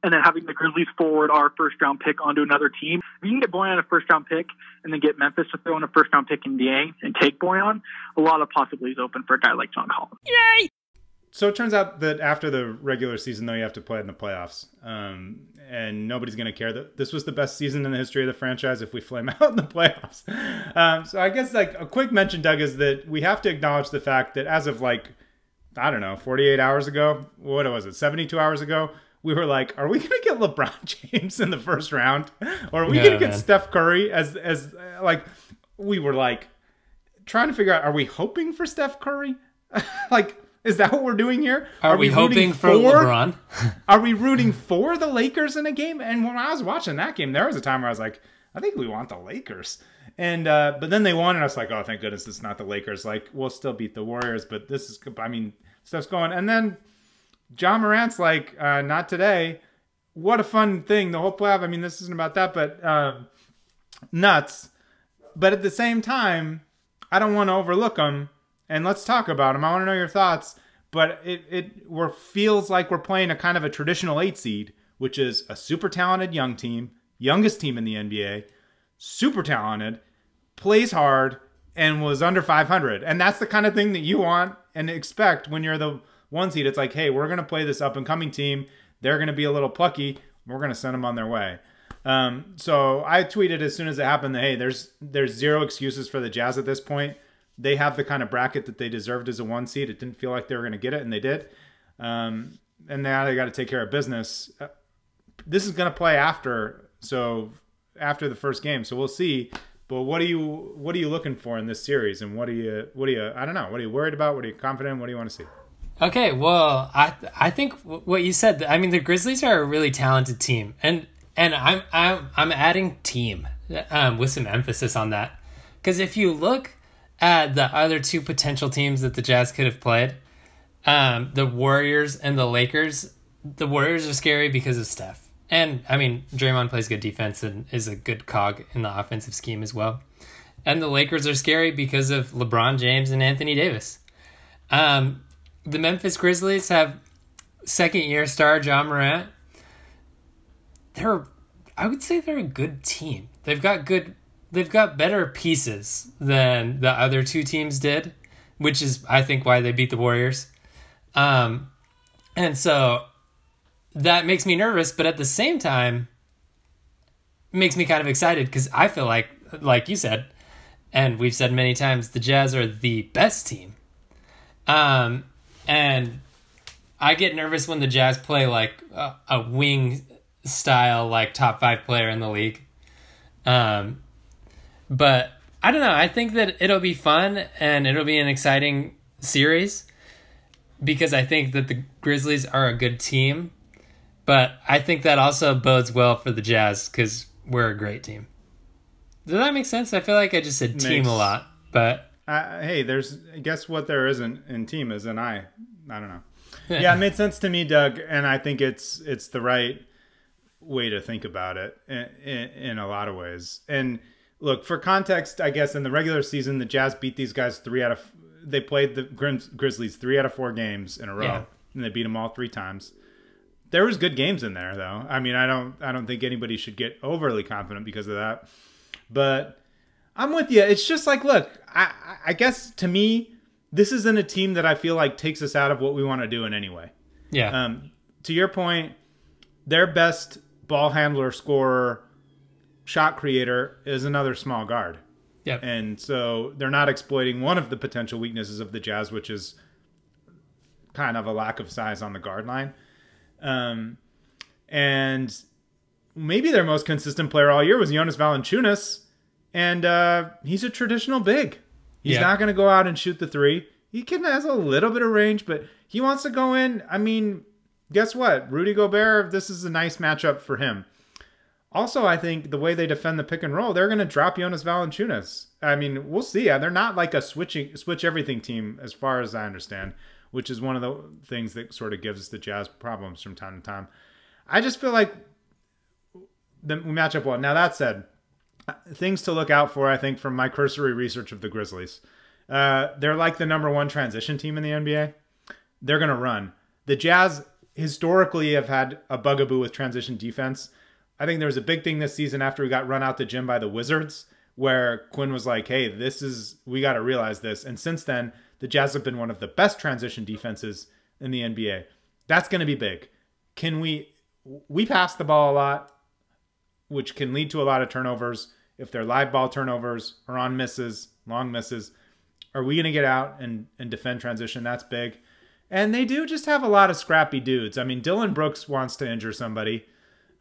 and then having the Grizzlies forward our first round pick onto another team. If you can get Bojan a first round pick and then get Memphis to throw in a first round pick in DA and take Bojan, a lot of possibilities open for a guy like John Collins. So it turns out that after the regular season, though, you have to play in the playoffs, um, and nobody's going to care that this was the best season in the history of the franchise if we flame out in the playoffs. Um, so I guess like a quick mention, Doug, is that we have to acknowledge the fact that as of like I don't know, 48 hours ago, what was it, 72 hours ago, we were like, are we going to get LeBron James in the first round, or are we going to get man. Steph Curry as as like we were like trying to figure out, are we hoping for Steph Curry? like. Is that what we're doing here? Are, we, rooting hoping for LeBron? are we rooting for the Lakers in a game? And when I was watching that game, there was a time where I was like, I think we want the Lakers. And uh, but then they won, and I was like, oh, thank goodness it's not the Lakers. Like we'll still beat the Warriors, but this is, I mean, stuff's going. And then Ja Morant's like, uh, not today. What a fun thing. The whole playoff. I mean, this isn't about that, but uh, nuts. But at the same time, I don't want to overlook them. And let's talk about them. I want to know your thoughts. But it it we're, feels like we're playing a kind of a traditional eight seed, which is a super talented young team, youngest team in the NBA, super talented, plays hard, and was under 500. And that's the kind of thing that you want and expect when you're the one seed. It's like, hey, we're going to play this up and coming team. They're going to be a little plucky. We're going to send them on their way. Um, so I tweeted as soon as it happened that hey, there's there's zero excuses for the Jazz at this point. They have the kind of bracket that they deserved as a one seed. It didn't feel like they were going to get it, and they did. Um, and now they got to take care of business. Uh, this is going to play after, so after the first game. So we'll see. But what are you what are you looking for in this series, and what are you what are you I don't know what are you worried about? What are you confident? What do you want to see? Okay, well, I I think what you said. I mean, the Grizzlies are a really talented team, and and I'm I'm I'm adding team um, with some emphasis on that because if you look at the other two potential teams that the Jazz could have played, um, the Warriors and the Lakers. The Warriors are scary because of Steph. And I mean, Draymond plays good defense and is a good cog in the offensive scheme as well. And the Lakers are scary because of LeBron James and Anthony Davis. Um, the Memphis Grizzlies have second year star Ja Morant. They're, I would say they're a good team. They've got good, they've got better pieces than the other two teams did, which is I think why they beat the Warriors. Um, and so that makes me nervous, but at the same time, makes me kind of excited because I feel like, like you said, and we've said many times, the Jazz are the best team. Um, and I get nervous when the Jazz play like a, a wing style, like top five player in the league. Um, but I don't know. I think that it'll be fun and it'll be an exciting series because I think that the Grizzlies are a good team but I think that also bodes well for the Jazz because we're a great team. Does that make sense? I feel like I just said team Makes, a lot, but uh, hey, there's I guess what there isn't in team is an I. I don't know. yeah, it made sense to me, Doug, and I think it's it's the right way to think about it in, in, in a lot of ways. And look, for context, I guess in the regular season, the Jazz beat these guys three out of they played the Grizzlies three out of four games in a row, yeah. and they beat them all three times there was good games in there though. I mean, I don't I don't think anybody should get overly confident because of that. But I'm with you. It's just like, look, I I guess to me, this isn't a team that I feel like takes us out of what we want to do in any way. Yeah. Um, to your point, their best ball handler, scorer, shot creator is another small guard. Yeah. And so they're not exploiting one of the potential weaknesses of the Jazz, which is kind of a lack of size on the guard line. Um, and maybe their most consistent player all year was Jonas Valanciunas, and uh, he's a traditional big. He's yeah. not going to go out and shoot the three. He can has a little bit of range, but he wants to go in. I mean, guess what? Rudy Gobert, this is a nice matchup for him. Also, I think the way they defend the pick and roll, they're going to drop Jonas Valanciunas. I mean, we'll see. They're not like a switching switch everything team, as far as I understand which is one of the things that sort of gives the Jazz problems from time to time. I just feel like the, we match up well. Now that said, things to look out for, I think, from my cursory research of the Grizzlies. Uh, they're like the number one transition team in the NBA. They're going to run. The Jazz historically have had a bugaboo with transition defense. I think there was a big thing this season after we got run out the gym by the Wizards, where Quin was like, "Hey, this is we got to realize this." And since then, the Jazz have been one of the best transition defenses in the NBA. That's going to be big. Can we we pass the ball a lot, which can lead to a lot of turnovers if they're live ball turnovers or on misses, long misses. Are we going to get out and, and defend transition? That's big. And they do just have a lot of scrappy dudes. I mean, Dillon Brooks wants to injure somebody.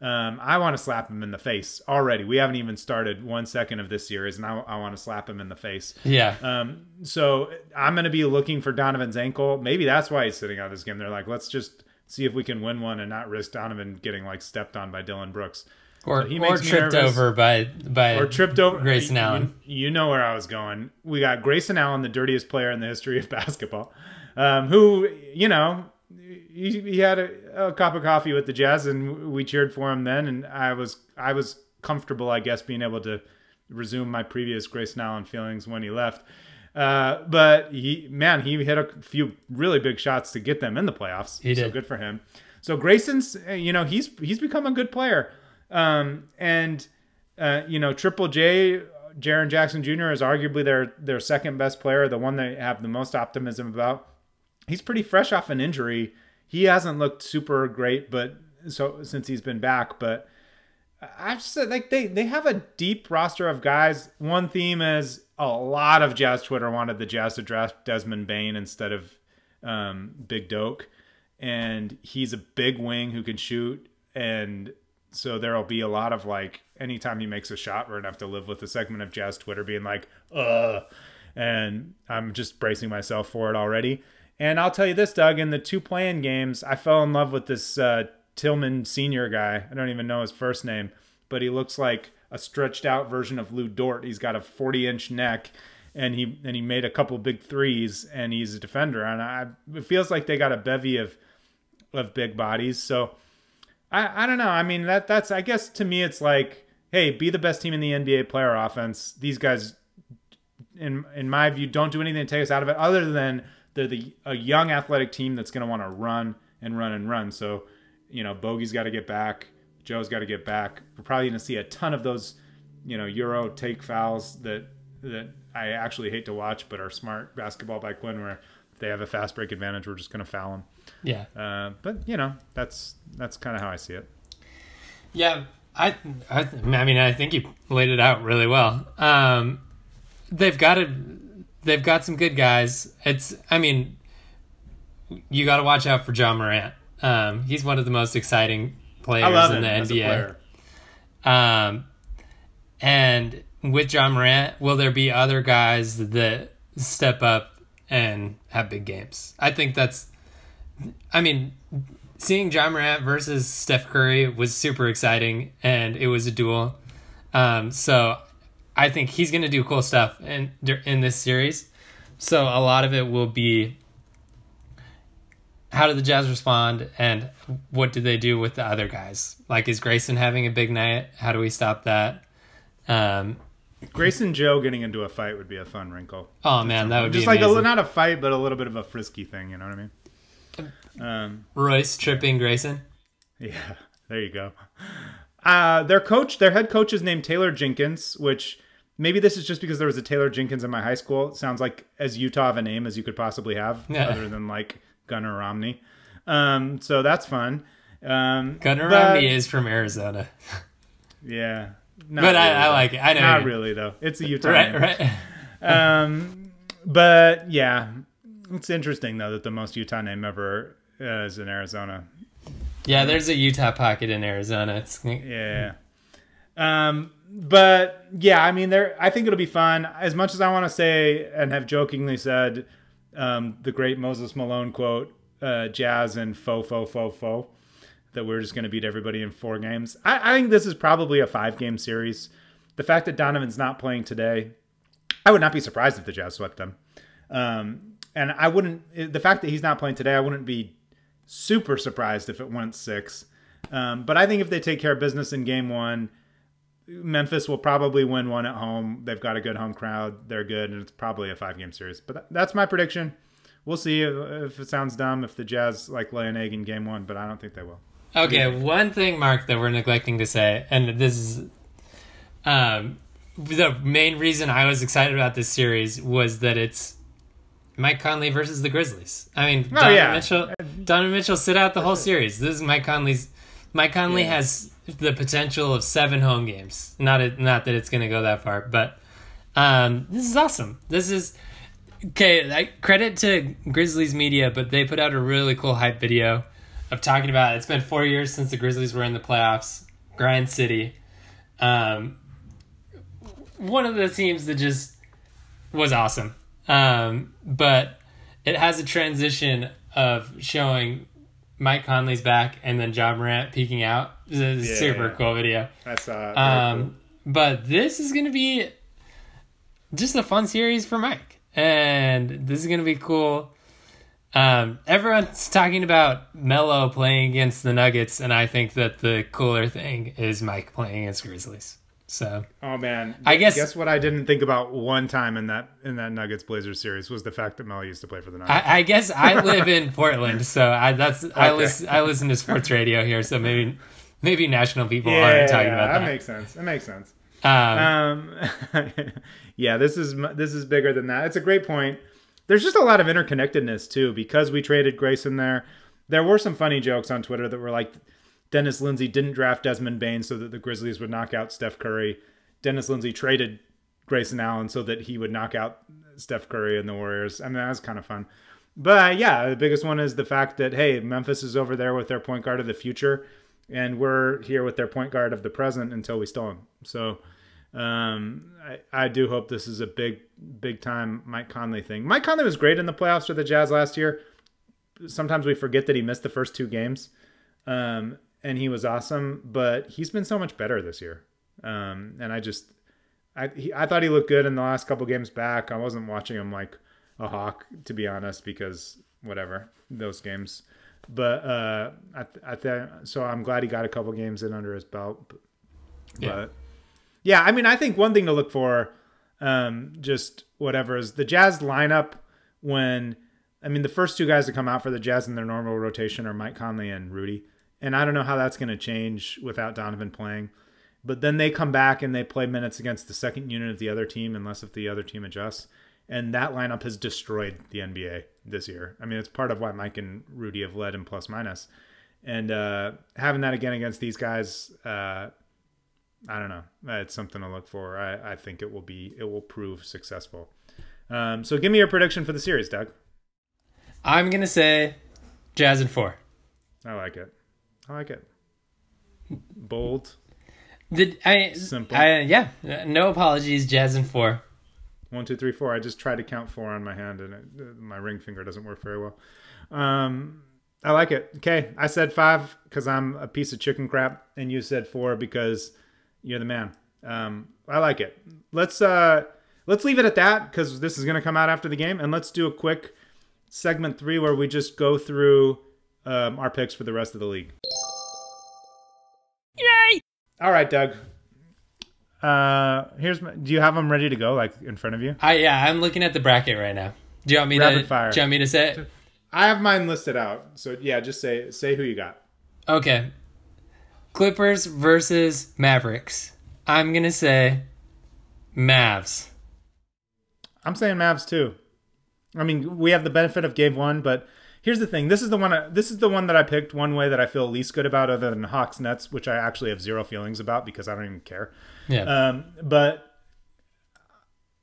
Um, I want to slap him in the face already. We haven't even started one second of this series, and I, I want to slap him in the face. Yeah. Um, so I'm going to be looking for Donovan's ankle. Maybe that's why he's sitting out this game. They're like, let's just see if we can win one and not risk Donovan getting like stepped on by Dillon Brooks. Or, so or tripped over by by or tripped over Grayson Allen. You, you, know where I was going. We got Grayson Allen, the dirtiest player in the history of basketball, um, who you know he, he had a, a cup of coffee with the Jazz, and we cheered for him then. And I was I was comfortable, I guess, being able to resume my previous Grayson Allen feelings when he left. Uh, but he, man, he hit a few really big shots to get them in the playoffs. He So did. good for him. So Grayson's, you know, he's he's become a good player. Um, and uh, you know, Triple J, Jaren Jackson Jr. is arguably their their second best player, the one they have the most optimism about. He's pretty fresh off an injury. He hasn't looked super great, but so since he's been back, but I just said like they they have a deep roster of guys. One theme is a lot of Jazz Twitter wanted the Jazz to draft Desmond Bane instead of um, Big Doke, and he's a big wing who can shoot, and so there'll be a lot of like anytime he makes a shot, we're gonna have to live with a segment of Jazz Twitter being like, "Ugh," and I'm just bracing myself for it already. And I'll tell you this, Doug, in the two playing games, I fell in love with this uh, Tillman senior guy. I don't even know his first name, but he looks like a stretched out version of Lu Dort. He's got a 40 inch neck, and he and he made a couple big threes, and he's a defender. And I, it feels like they got a bevy of of big bodies. So I, I don't know. I mean that that's I guess to me it's like, hey, be the best team in the NBA player offense. These guys in in my view, don't do anything to take us out of it, other than they're the a young athletic team that's going to want to run and run and run. So, you know, Bogey's got to get back, Joe's got to get back. We're probably going to see a ton of those, you know, Euro take fouls that that I actually hate to watch, but are smart basketball by Quin, where they have a fast break advantage, we're just going to foul them. Yeah. Uh, but you know, that's that's kind of how I see it. Yeah, I, I, I mean, I think you laid it out really well. Um, they've got it. They've got some good guys. It's, I mean, you got to watch out for Ja Morant. Um, he's one of the most exciting players in the NBA. player. Um, and with Ja Morant, will there be other guys that step up and have big games? I think that's. I mean, seeing Ja Morant versus Steph Curry was super exciting, and it was a duel. Um, so I think he's going to do cool stuff in in this series. So a lot of it will be how do the Jazz respond, and what do they do with the other guys? Like, is Grayson having a big night? How do we stop that? Um, Grayson Joe getting into a fight would be a fun wrinkle. Oh, man, that would just be just like a, not a fight, but a little bit of a frisky thing. You know what I mean? Um, Royce tripping Grayson. Yeah, there you go. Uh, their coach, their head coach is named Taylor Jenkins, which maybe this is just because there was a Taylor Jenkins in my high school. It sounds like as Utah of a name as you could possibly have, Yeah. other than like Gunnar Romney. Um, so that's fun. Um, Gunnar but- Romney is from Arizona. Yeah. But I- really, I though. like it. I know Not really though. It's a Utah. Right, name. right. Um, but yeah, it's interesting though that the most Utah name ever uh, is in Arizona. Yeah, there's a Utah pocket in Arizona. It's Yeah. Um, but yeah, I mean, there. I think it'll be fun. As much as I want to say and have jokingly said um, the great Moses Malone quote, uh, "Jazz and fo fo fo faux," that we're just going to beat everybody in four games. I, I think this is probably a five game series. The fact that Donovan's not playing today, I would not be surprised if the Jazz swept them. Um, and I wouldn't. The fact that he's not playing today, I wouldn't be super surprised if it went six. Um, but I think if they take care of business in game one, Memphis will probably win one at home. They've got a good home crowd. They're good, and it's probably a five game series. But that's my prediction. We'll see if, if it sounds dumb if the Jazz like lay an egg in game one, but I don't think they will. Okay, one thing, Mark, that we're neglecting to say, and this is um, the main reason I was excited about this series was that it's Mike Conley versus the Grizzlies. I mean, Oh, Donovan yeah. Mitchell, Donovan Mitchell sit out the whole series. This is Mike Conley's. Mike Conley Yeah. has the potential of seven home games. Not it, not that it's going to go that far, but um, this is awesome. This is okay. I, credit to Grizzlies media, but they put out a really cool hype video of talking about. It's been four years since the Grizzlies were in the playoffs. Grind City, um, one of the teams that just was awesome. Um, but it has a transition of showing Mike Conley's back and then Ja Morant peeking out. It's a Yeah. super cool video. I saw it. Um, but this is going to be just a fun series for Mike, and this is going to be cool. Um, everyone's talking about Melo playing against the Nuggets, and I think that the cooler thing is Mike playing against Grizzlies. So Oh man, I guess- guess what I didn't think about one time in that in that Nuggets Blazers series was the fact that Mel used to play for the Nuggets. I, I guess I live in Portland, so I that's I listen I listen to sports radio here, so maybe maybe national people aren't talking about that that. makes sense. That makes sense. Um, Um, yeah, this is this is bigger than that. It's a great point. There's just a lot of interconnectedness too because we traded Grayson there. There were some funny jokes on Twitter that were like, Dennis Lindsay didn't draft Desmond Bane so that the Grizzlies would knock out Steph Curry. Dennis Lindsay traded Grayson Allen so that he would knock out Steph Curry and the Warriors. I mean, that was kind of fun. But yeah, the biggest one is the fact that hey, Memphis is over there with their point guard of the future, and we're here with their point guard of the present until we steal him. So um, I, I do hope this is a big, big time Mike Conley thing. Mike Conley was great in the playoffs for the Jazz last year. Sometimes we forget that he missed the first two games, um, and he was awesome. But he's been so much better this year, um, and I just, I, he, I thought he looked good in the last couple games back. I wasn't watching him like a hawk, to be honest, because whatever those games. But uh, I, I th- so I'm glad he got a couple games in under his belt. But, Yeah. yeah, I mean, I think one thing to look for, um, just whatever, is the Jazz lineup when, I mean, the first two guys to come out for the Jazz in their normal rotation are Mike Conley and Rudy. And I don't know how that's going to change without Donovan playing. But then they come back and they play minutes against the second unit of the other team, unless if the other team adjusts. And that lineup has destroyed the NBA this year. I mean, it's part of why Mike and Rudy have led in plus minus. And uh, having that again against these guys, uh, I don't know. It's something to look for. I, I think it will be it will prove successful. Um, so give me your prediction for the series, Doug. I'm gonna say Jazz in four. I like it. I like it. Bold. Did I? Simple. I, yeah. No apologies. Jazz in four. One, two, three, four. I just tried to count four on my hand, and it, uh, my ring finger doesn't work very well. Um, I like it. Okay, I said five because I'm a piece of chicken crap, and you said four because you're the man. Um, I like it. Let's uh, let's leave it at that because this is going to come out after the game, and let's do a quick segment three where we just go through um, our picks for the rest of the league. Yay! All right, Doug. Uh, here's my, do you have them ready to go, like in front of you? I yeah. I'm looking at the bracket right now. Do you want me Rapid to? fire. Do you want me to say it? I have mine listed out. So yeah, just say say who you got. Okay. Clippers versus Mavericks. I'm gonna say Mavs. I'm saying Mavs too. I mean, we have the benefit of game one, but here's the thing. This is the one. I, this is the one that I picked. One way that I feel least good about, other than Hawks Nets, which I actually have zero feelings about because I don't even care. Yeah. Um, but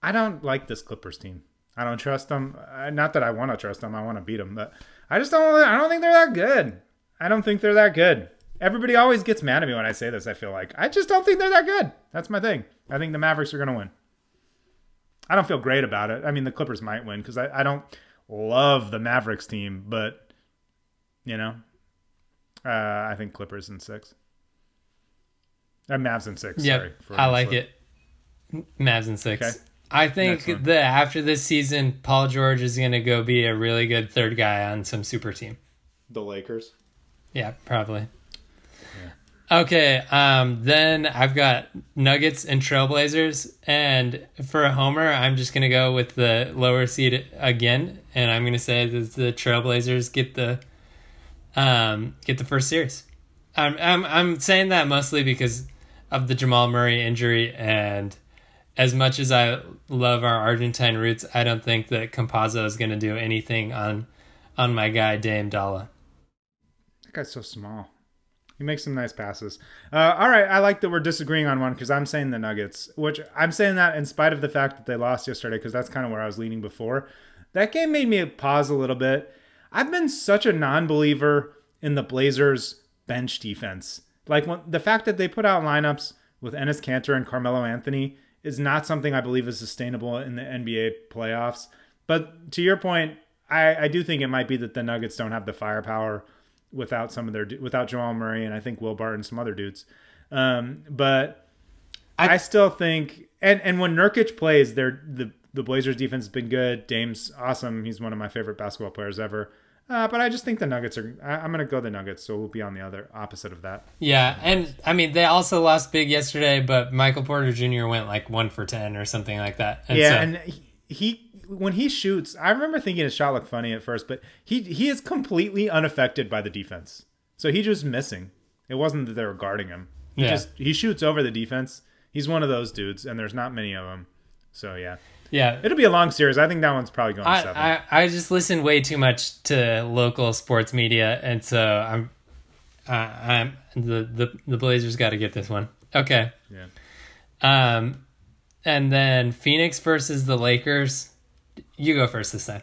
I don't like this Clippers team. I don't trust them. Uh, Not that I want to trust them. I want to beat them, but I just don't. I don't think they're that good. I don't think they're that good. Everybody always gets mad at me when I say this. I feel like I just don't think they're that good. That's my thing. I think the Mavericks are going to win. I don't feel great about it. I mean, the Clippers might win because I, I don't love the Mavericks team, but you know, uh, I think Clippers in six. Uh, Mavs in six. Yep. Sorry, for I a like slip. it. Mavs in six. Okay. I think Next that after this season, Paul George is gonna go be a really good third guy on some super team. The Lakers. Yeah, probably. Okay, um, then I've got Nuggets and Trailblazers, and for a homer, I'm just gonna go with the lower seed again, and I'm gonna say that the Trailblazers get the um, get the first series. I'm I'm I'm saying that mostly because of the Jamal Murray injury, and as much as I love our Argentine roots, I don't think that Campazzo is gonna do anything on on my guy Dame Dolla. That guy's so small. He makes some nice passes. Uh, all right, I like that we're disagreeing on one because I'm saying the Nuggets, which I'm saying that in spite of the fact that they lost yesterday because that's kind of where I was leaning before. That game made me pause a little bit. I've been such a non-believer in the Blazers bench defense. Like when, the fact that they put out lineups with Enes Kanter and Carmelo Anthony is not something I believe is sustainable in the NBA playoffs. But to your point, I, I do think it might be that the Nuggets don't have the firepower without some of their without Jamal Murray and I think Will Barton and some other dudes. Um, but I, still think and and when Nurkic plays, they're the the Blazers defense has been good. Dame's awesome. He's one of my favorite basketball players ever. Uh, but I just think the Nuggets are. I, I'm gonna go the Nuggets, so we'll be on the other opposite of that. Yeah, and I mean they also lost big yesterday, but Michael Porter Jr. went like one for ten or something like that. And yeah, so- and he, he when he shoots, I remember thinking his shot looked funny at first, but he he is completely unaffected by the defense. So he just missing. It wasn't that they were guarding him. He Yeah. just he shoots over the defense. He's one of those dudes, and there's not many of them. So yeah, yeah, it'll be a long series. I think that one's probably going seven. I, I I just listen way too much to local sports media, and so I'm I, I'm the the the Blazers got to get this one. Okay. Yeah. Um, and then Phoenix versus the Lakers. You go first this time.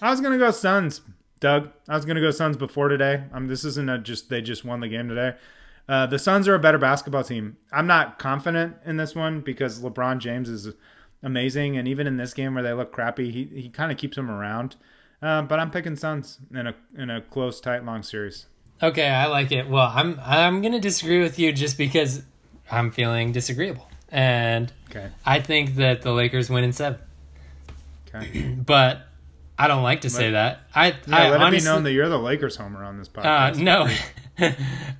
I was gonna go Suns, Doug. I was gonna go Suns before today. Um, this isn't a just they just won the game today. Uh, the Suns are a better basketball team. I'm not confident in this one because LeBron James is amazing, and even in this game where they look crappy, he he kind of keeps them around. Uh, but I'm picking Suns in a in a close, tight, long series. Okay, I like it. Well, I'm I'm gonna disagree with you just because I'm feeling disagreeable, and Okay. I think that the Lakers win in seven. Okay. But I don't like to say that. I Yeah, I let honestly, it be known that you're the Lakers homer on this uh, podcast. no,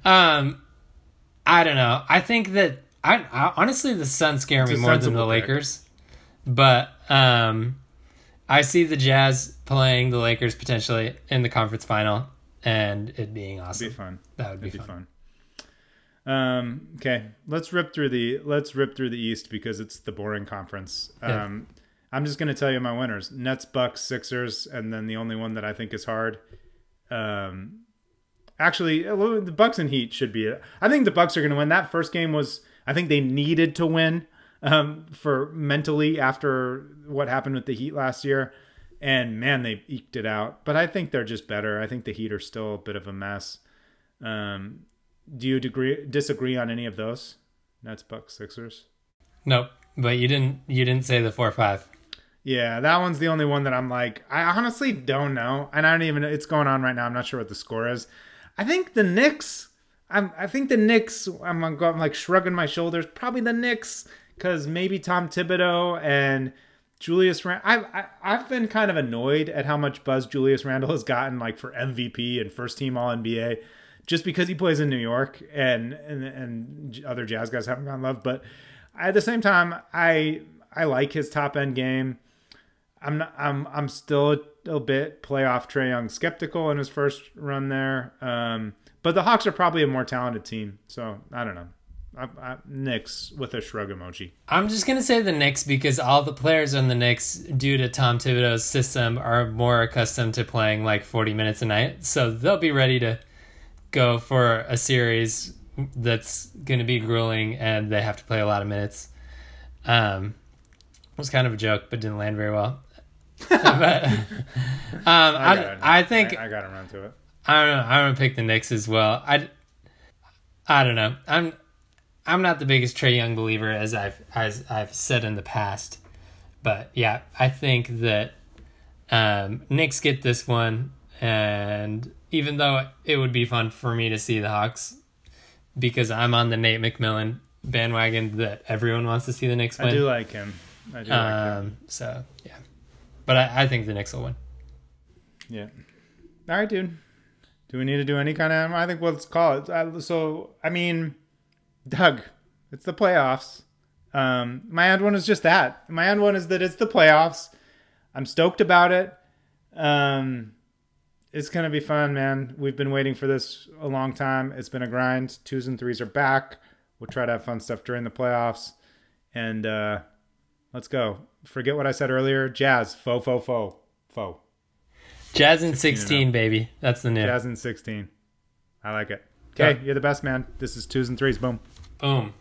um, I don't know. I think that I, I honestly the Suns scare It's me more than the pick. Lakers, but um, I see the Jazz playing the Lakers potentially in the conference final, and it being awesome. It'd be fun. That would be It'd fun. Um, okay, let's rip through the let's rip through the East because it's the boring conference. Yeah. I'm just gonna tell you my winners: Nets, Bucks, Sixers, and then the only one that I think is hard. Um, actually, uh, the Bucks and Heat should be. I think the Bucks are gonna win. That first game was. I think they needed to win um, for mentally after what happened with the Heat last year. And man, they eked it out. But I think they're just better. I think the Heat are still a bit of a mess. Um, do you disagree on any of those? Nets, Bucks, Sixers. Nope. But you didn't you didn't say the four five. Yeah, that one's the only one that I'm like, I honestly don't know, and I don't even. Know it's going on right now. I'm not sure what the score is. I think the Knicks. I'm. I think the Knicks. I'm. I'm like shrugging my shoulders. Probably the Knicks because maybe Tom Thibodeau and Julius Randle. I've I, I've been kind of annoyed at how much buzz Julius Randle has gotten, like for MVP and first team All NBA, just because he plays in New York and and and other Jazz guys haven't gotten love. But at the same time, I I like his top end game. I'm not, I'm I'm still a, a bit playoff Trae Young skeptical in his first run there. Um, but the Hawks are probably a more talented team, so I don't know. I, I, Knicks with a shrug emoji. I'm just gonna say the Knicks because all the players on the Knicks, due to Tom Thibodeau's system, are more accustomed to playing like 40 minutes a night, so they'll be ready to go for a series that's gonna be grueling, and they have to play a lot of minutes. Um, was kind of a joke, but didn't land very well. but um, I, it. I, think I, I got around to it. I don't know. I'm gonna pick the Knicks as well. I, I don't know. I'm I'm not the biggest Trae Young believer as I've as I've said in the past, but yeah, I think that um, Knicks get this one, and even though it would be fun for me to see the Hawks, because I'm on the Nate McMillan bandwagon that everyone wants to see the Knicks win. I do like him. I do like him. um, so yeah, but I, I think the Knicks will win. Yeah. All right, dude. Do we need to do any kind of? I think let's call it. Uh, so I mean, Doug, it's the playoffs. Um, my end one is just that. My end one is that it's the playoffs. I'm stoked about it. Um, it's gonna be fun, man. We've been waiting for this a long time. It's been a grind. Twos and threes are back. We'll try to have fun stuff during the playoffs, and uh, let's go forget what I said earlier. Jazz, fo fo fo fo. Jazz in 16, baby. That's the name. Jazz in 16. I like it. Okay, yeah. you're the best, man. This is twos and threes. Boom. Boom.